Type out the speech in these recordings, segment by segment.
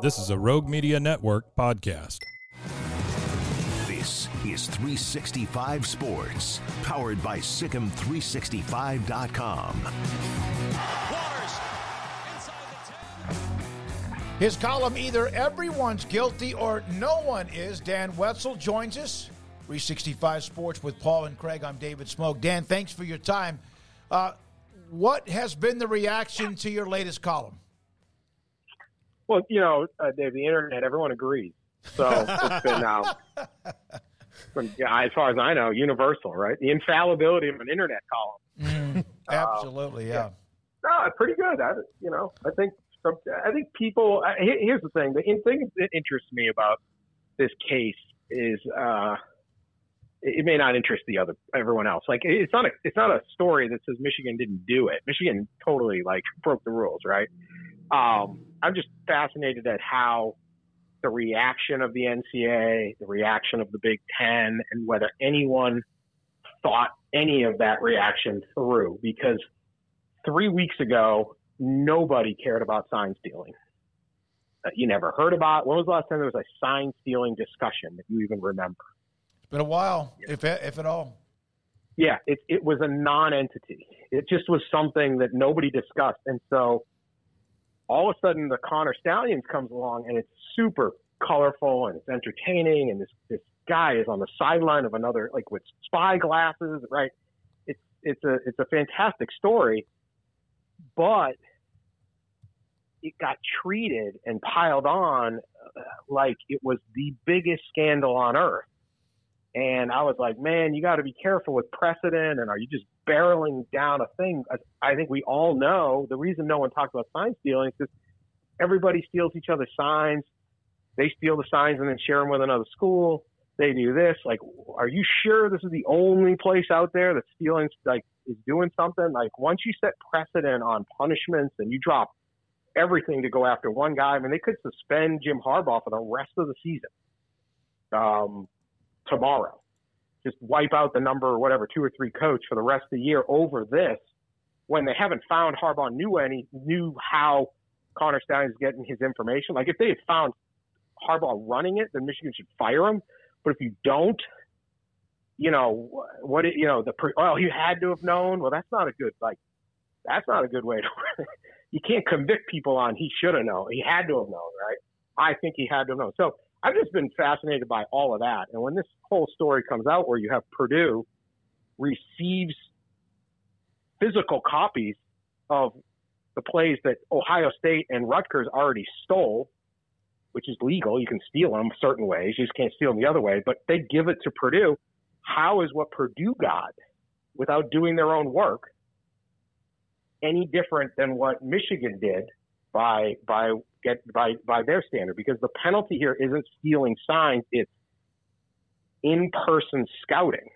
This is a Rogue Media Network podcast. This is 365 Sports, powered by SicEm365.com. His column, either everyone's guilty or no one is. Dan Wetzel joins us. 365 Sports with Paul and Craig. I'm David Smoke. Dan, thanks for your time. Uh, what has been the reaction to your latest column? Well, you know, uh, Dave, the internet, everyone agrees. So it's been now, from, as far as I know, universal, right? The infallibility of an internet column. Mm, absolutely, uh, yeah. yeah. No, pretty good. I, you know, I think some, I think people. Uh, here's the thing: the thing that interests me about this case is uh, it may not interest the other everyone else. Like it's not a it's not a story that says Michigan didn't do it. Michigan totally like broke the rules, right? Um, I'm just fascinated at how the reaction of the NCAA, the reaction of the Big Ten, and whether anyone thought any of that reaction through. Because three weeks ago, nobody cared about sign stealing. Uh, you never heard about. When was the last time there was a sign stealing discussion that you even remember? It's been a while, yeah. if if at all. Yeah, it it was a non-entity. It just was something that nobody discussed, and so all of a sudden the Connor Stalions comes along and it's super colorful and it's entertaining and this this guy is on the sideline of another like with spy glasses, right? It's it's a it's a fantastic story, but it got treated and piled on uh, like it was the biggest scandal on earth. And I was like, man, you got to be careful with precedent. And are you just barreling down a thing? I think we all know the reason no one talks about sign stealing is because everybody steals each other's signs. They steal the signs and then share them with another school. They do this. Like, are you sure this is the only place out there that stealing like is doing something? Like, once you set precedent on punishments and you drop everything to go after one guy, I mean, they could suspend Jim Harbaugh for the rest of the season. Um, tomorrow. Just wipe out the number or whatever, two or three coach for the rest of the year over this when they haven't found Harbaugh knew any knew how Connor Stein is getting his information. Like if they had found Harbaugh running it, then Michigan should fire him. But if you don't, you know what? You know the pre- well, he had to have known. Well, that's not a good like. That's not a good way to. you can't convict people on he should have known. He had to have known, right? I think he had to have known. So I've just been fascinated by all of that. And when this whole story comes out where you have Purdue receives physical copies of the plays that Ohio State and Rutgers already stole, which is legal. You can steal them certain ways. You just can't steal them the other way. But they give it to Purdue. How is what Purdue got without doing their own work any different than what Michigan did by by get by by their standard because the penalty here isn't stealing signs it's in-person scouting.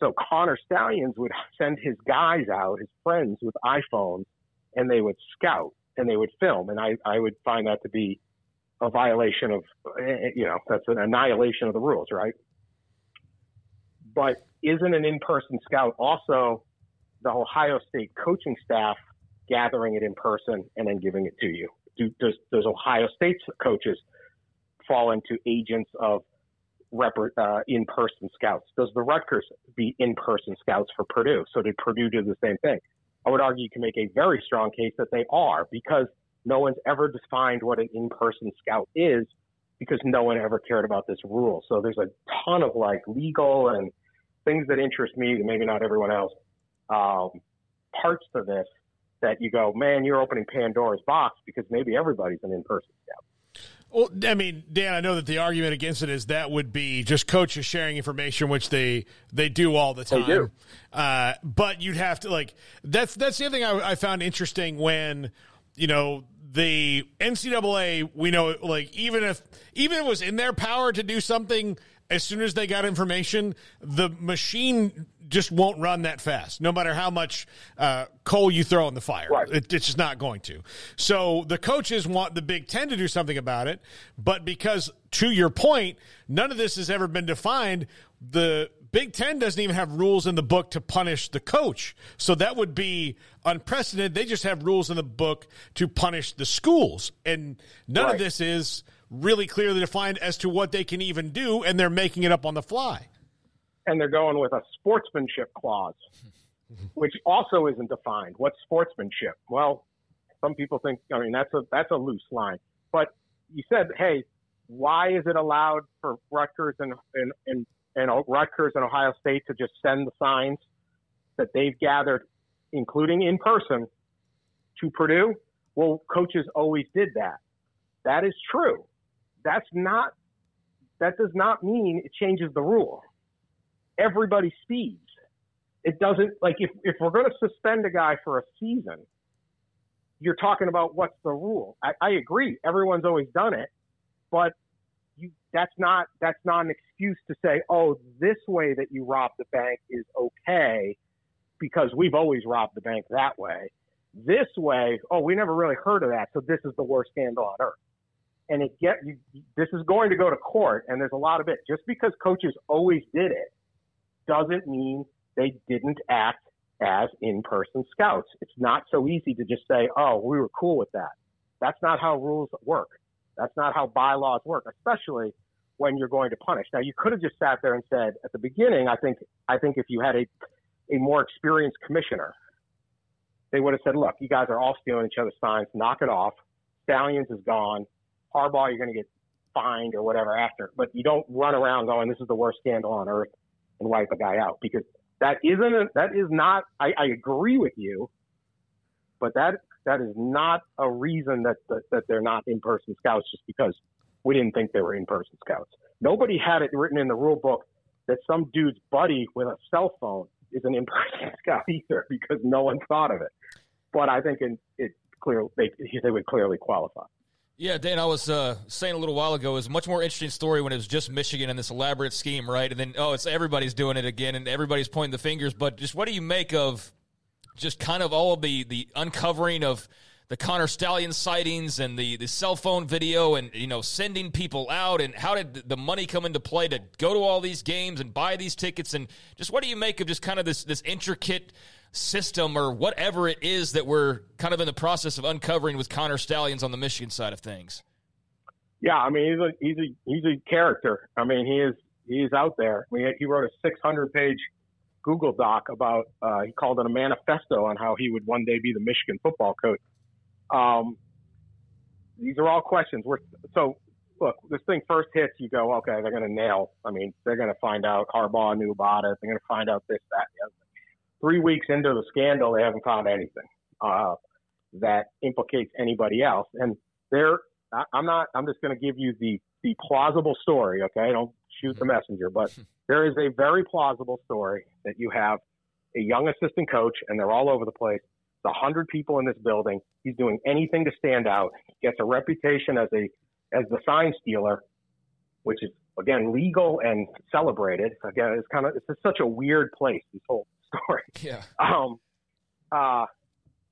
So connor Stalions would send his guys out his friends with iphones and they would scout and they would film and i i would find that to be a violation of eh, you know that's an annihilation of the rules right? But isn't an in-person scout also the ohio state coaching staff gathering it in person and then giving it to you? Do, does, does Ohio State's coaches fall into agents of rep, uh, in-person scouts? Does the Rutgers be in-person scouts for Purdue? So did Purdue do the same thing? I would argue you can make a very strong case that they are because No one's ever defined what an in-person scout is because no one ever cared about this rule. So there's a ton of like legal and things that interest me, maybe not everyone else, um, parts to this that you go, man, you're opening Pandora's box because maybe everybody's an in-person scout. Well, I mean, Dan, I know that the argument against it is that would be just coaches sharing information, which they they do all the time. They do. Uh, but you'd have to like that's that's the other thing I, I found interesting when you know the NCAA. We know like even if even if it was in their power to do something as soon as they got information, the machine just won't run that fast, no matter how much uh, coal you throw in the fire. Right. It, it's just not going to. So the coaches want the Big Ten to do something about it, but because, to your point, none of this has ever been defined, the Big Ten doesn't even have rules in the book to punish the coach. So that would be unprecedented. They just have rules in the book to punish the schools. And none Right. of this is really clearly defined as to what they can even do, and they're making it up on the fly. and they're going with a sportsmanship clause, which also isn't defined. What's sportsmanship? Well, some people think. I mean, that's a that's a loose line. But you said, hey, why is it allowed for Rutgers and and and, and Rutgers and Ohio State to just send the signs that they've gathered, including in person, to Purdue? Well, coaches always did that. That is true. That's not. That does not mean it changes the rule everybody speeds. It doesn't like if, if we're going to suspend a guy for a season, you're talking about what's the rule. I, I agree. Everyone's always done it, but you, that's not that's not an excuse to say, oh, this way that you rob the bank is okay because we've always robbed the bank that way. This way, oh, we never really heard of that, so this is the worst scandal on earth. And it get you, this is going to go to court, and there's a lot of it. Just because coaches always did it doesn't mean they didn't act as in-person scouts. It's not so easy to just say, "Oh, we were cool with that." That's not how rules work. That's not how bylaws work, especially when you're going to punish. Now, you could have just sat there and said at the beginning, I think I think if you had a a more experienced commissioner, they would have said, "Look, you guys are all stealing each other's signs. Knock it off. Stalions is gone. Harbaugh, you're going to get fined or whatever after, but you don't run around going, "This is the worst scandal on earth." and wipe a guy out because that isn't a, that is not I, I agree with you, but that that is not a reason that that, that they're not in person scouts just because we didn't think they were in person scouts. Nobody had it written in the rule book that some dude's buddy with a cell phone is an in person scout either because no one thought of it. But I think in, it clear they they would clearly qualify. Yeah, Dan, I was uh, saying a little while ago, it was a much more interesting story when it was just Michigan and this elaborate scheme, right? And then, oh, it's everybody's doing it again and everybody's pointing the fingers. But just what do you make of just kind of all of the, the uncovering of the Connor Stalion sightings and the, the cell phone video and, you know, sending people out? And how did the money come into play to go to all these games and buy these tickets? And just what do you make of just kind of this, this intricate system or whatever it is that we're kind of in the process of uncovering with Connor Stalions on the Michigan side of things. Yeah, I mean he's a he's a he's a character. I mean he is he is out there. I mean, he wrote a 600 page Google doc about uh, he called it a manifesto on how he would one day be the Michigan football coach. Um, these are all questions. We're, so look, this thing first hits, you go, okay, they're going to nail. I mean, they're going to find out Harbaugh knew about it. They're going to find out this, that, the other three weeks into the scandal, they haven't found anything uh, that implicates anybody else. And they're, I, I'm not, I'm just going to give you the, the plausible story. Okay. Don't shoot the messenger, but there is a very plausible story that you have a young assistant coach and they're all over the place. It's a hundred people in this building. He's doing anything to stand out. He gets a reputation as a, as the sign stealer, which is again legal and celebrated. Again, it's kind of, it's just such a weird place, this whole story. Yeah. Um, uh,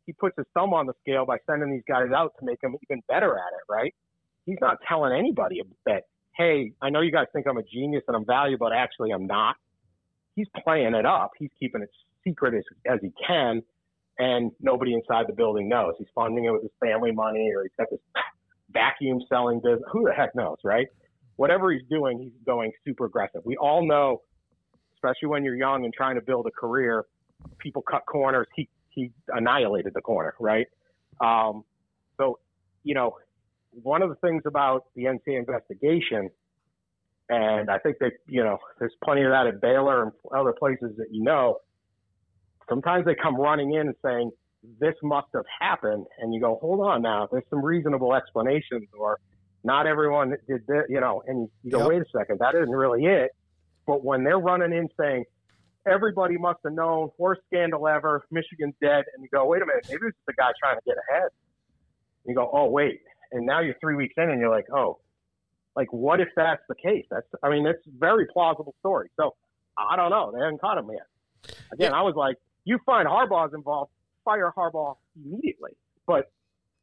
he puts his thumb on the scale by sending these guys out to make them even better at it, right? He's not telling anybody that, hey, I know you guys think I'm a genius and I'm valuable, but actually I'm not. He's playing it up. He's keeping it secret as, as he can, and nobody inside the building knows. He's funding it with his family money, or he's got this vacuum selling business. Who the heck knows, right? Whatever he's doing, he's going super aggressive. We all know especially when you're young and trying to build a career. People cut corners. He he annihilated the corner, right? Um, so you know, one of the things about the NCAA investigation, and I think that you know, there's plenty of that at Baylor and other places that you know. Sometimes they come running in and saying this must have happened, and you go, hold on now, there's some reasonable explanations, or not everyone did this, you know, and you go, Yep. wait a second, that isn't really it. But when they're running in saying everybody must have known, worst scandal ever, Michigan's dead, and you go, wait a minute, maybe it's the guy trying to get ahead. And you go, oh wait, and now you're three weeks in, and you're like, oh, like what if that's the case? That's, I mean, that's a very plausible story. So I don't know, they haven't caught him yet. Again, I was like, you find Harbaugh's involved, fire Harbaugh immediately. But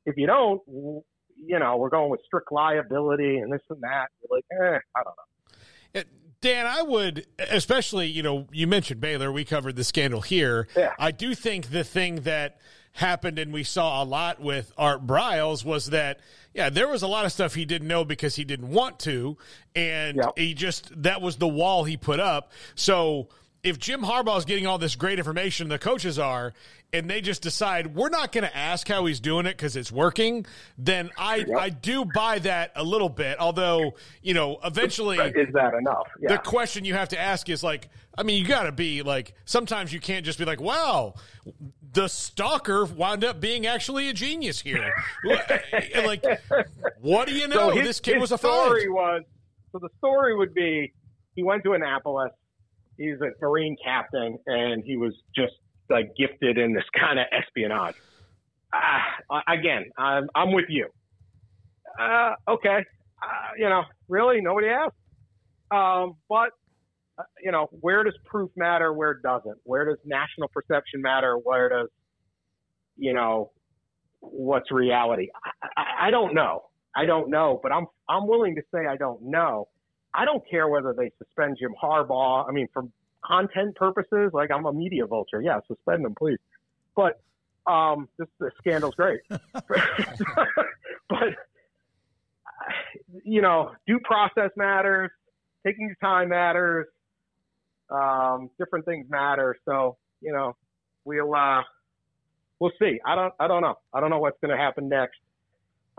if you don't, you know, we're going with strict liability and this and that. You're like, eh, I don't know. Uh, Dan, I would, especially, you know, you mentioned Baylor. We covered the scandal here. Yeah. I do think the thing that happened and we saw a lot with Art Briles was that, yeah, there was a lot of stuff he didn't know because he didn't want to. And Yep. he just, that was the wall he put up. So if Jim Harbaugh is getting all this great information, the coaches are, and they just decide we're not going to ask how he's doing it because it's working, then I, I do buy that a little bit. Although, you know, eventually Is that enough? Yeah. the question you have to ask is like, I mean, you got to be like, sometimes you can't just be like, wow, the stalker wound up being actually a genius here. like, what do you know? So his, this kid was a story find. was so the story would be he went to Annapolis. He's a Marine captain, and he was just like gifted in this kind of espionage. Uh, again, I'm, I'm with you. Uh, okay, uh, you know, really, nobody asked. Um, but uh, you know, where does proof matter? Where doesn't? Where does national perception matter? Where does you know what's reality? I, I, I don't know. I don't know, but I'm I'm willing to say I don't know. I don't care whether they suspend Jim Harbaugh. I mean, for content purposes, like I'm a media vulture. Yeah, suspend them, please. But um, this, this scandal's great. but you know, due process matters. Taking your time matters. Um, different things matter. So you know, we'll uh, we'll see. I don't I don't know. I don't know what's going to happen next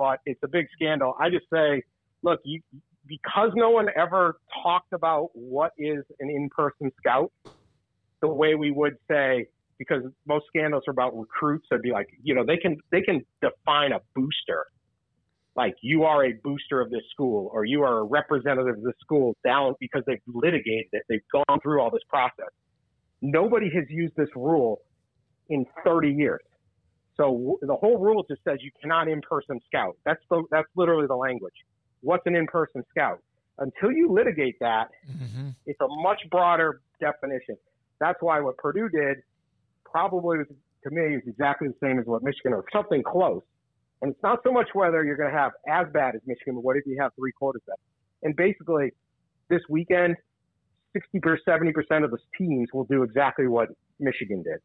but it's a big scandal. I just say, look, you, because no one ever talked about what is an in-person scout, the way we would say, because most scandals are about recruits, it'd be like, you know, they can they can define a booster, like you are a booster of this school or you are a representative of the school down because they've litigated it, they've gone through all this process. Nobody has used this rule in 30 years. So the whole rule just says you cannot in-person scout. That's the, that's literally the language. What's an in-person scout? Until you litigate that, mm-hmm. it's a much broader definition. That's why what Purdue did probably was, to me is exactly the same as what Michigan or something close. And it's not so much whether you're going to have as bad as Michigan, but what if you have three quarters of it? And basically, this weekend, 60 or 70 percent of the teams will do exactly what Michigan did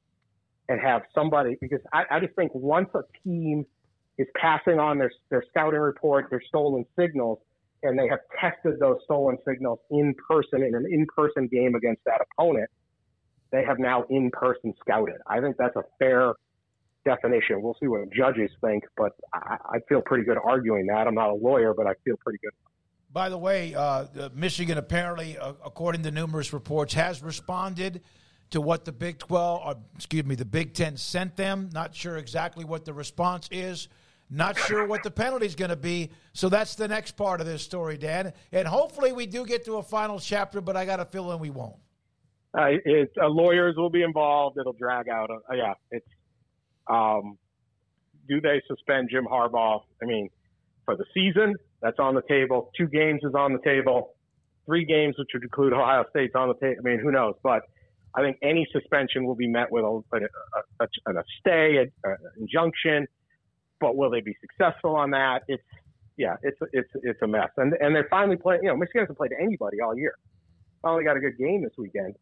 and have somebody because I, I just think once a team is passing on their their scouting report, their stolen signals, and they have tested those stolen signals in person in an in person game against that opponent, they have now in person scouted. I think that's a fair definition. We'll see what judges think, but I, I feel pretty good arguing that. I'm not a lawyer, but I feel pretty good. By the way, uh, Michigan apparently, uh, according to numerous reports, has responded to what the Big 12, or excuse me, the Big 10 sent them. Not sure exactly what the response is. Not sure what the penalty is going to be. So that's the next part of this story, Dan. And hopefully we do get to a final chapter, but I got a feeling we won't. Uh, uh, lawyers will be involved. It'll drag out. Uh, yeah, it's. Um, do they suspend Jim Harbaugh? I mean, for the season, that's on the table. Two games is on the table. Three games, which would include Ohio State's on the table. I mean, who knows? But I think any suspension will be met with a, a, a, a stay, an injunction. But will they be successful on that? It's yeah, it's it's it's a mess. And and they're finally playing. You know, Michigan hasn't played anybody all year. Finally got a good game this weekend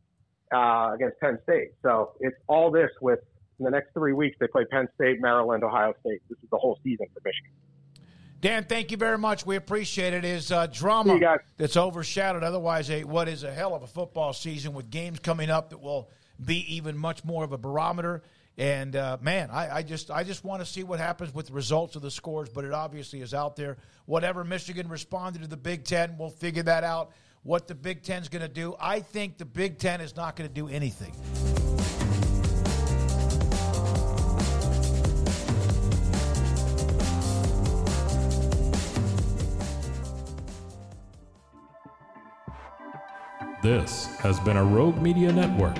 uh, against Penn State. So it's all this with in the next three weeks they play Penn State, Maryland, Ohio State. This is the whole season for Michigan. Dan, thank you very much. We appreciate it. Is uh, drama See you guys. that's overshadowed otherwise a what is a hell of a football season with games coming up that will be even much more of a barometer. And uh, man, I, I just I just want to see what happens with the results of the scores, but it obviously is out there. Whatever Michigan responded to the Big Ten, we'll figure that out. What the Big Ten's going to do, I think the Big Ten is not going to do anything. This has been a Rogue Media Network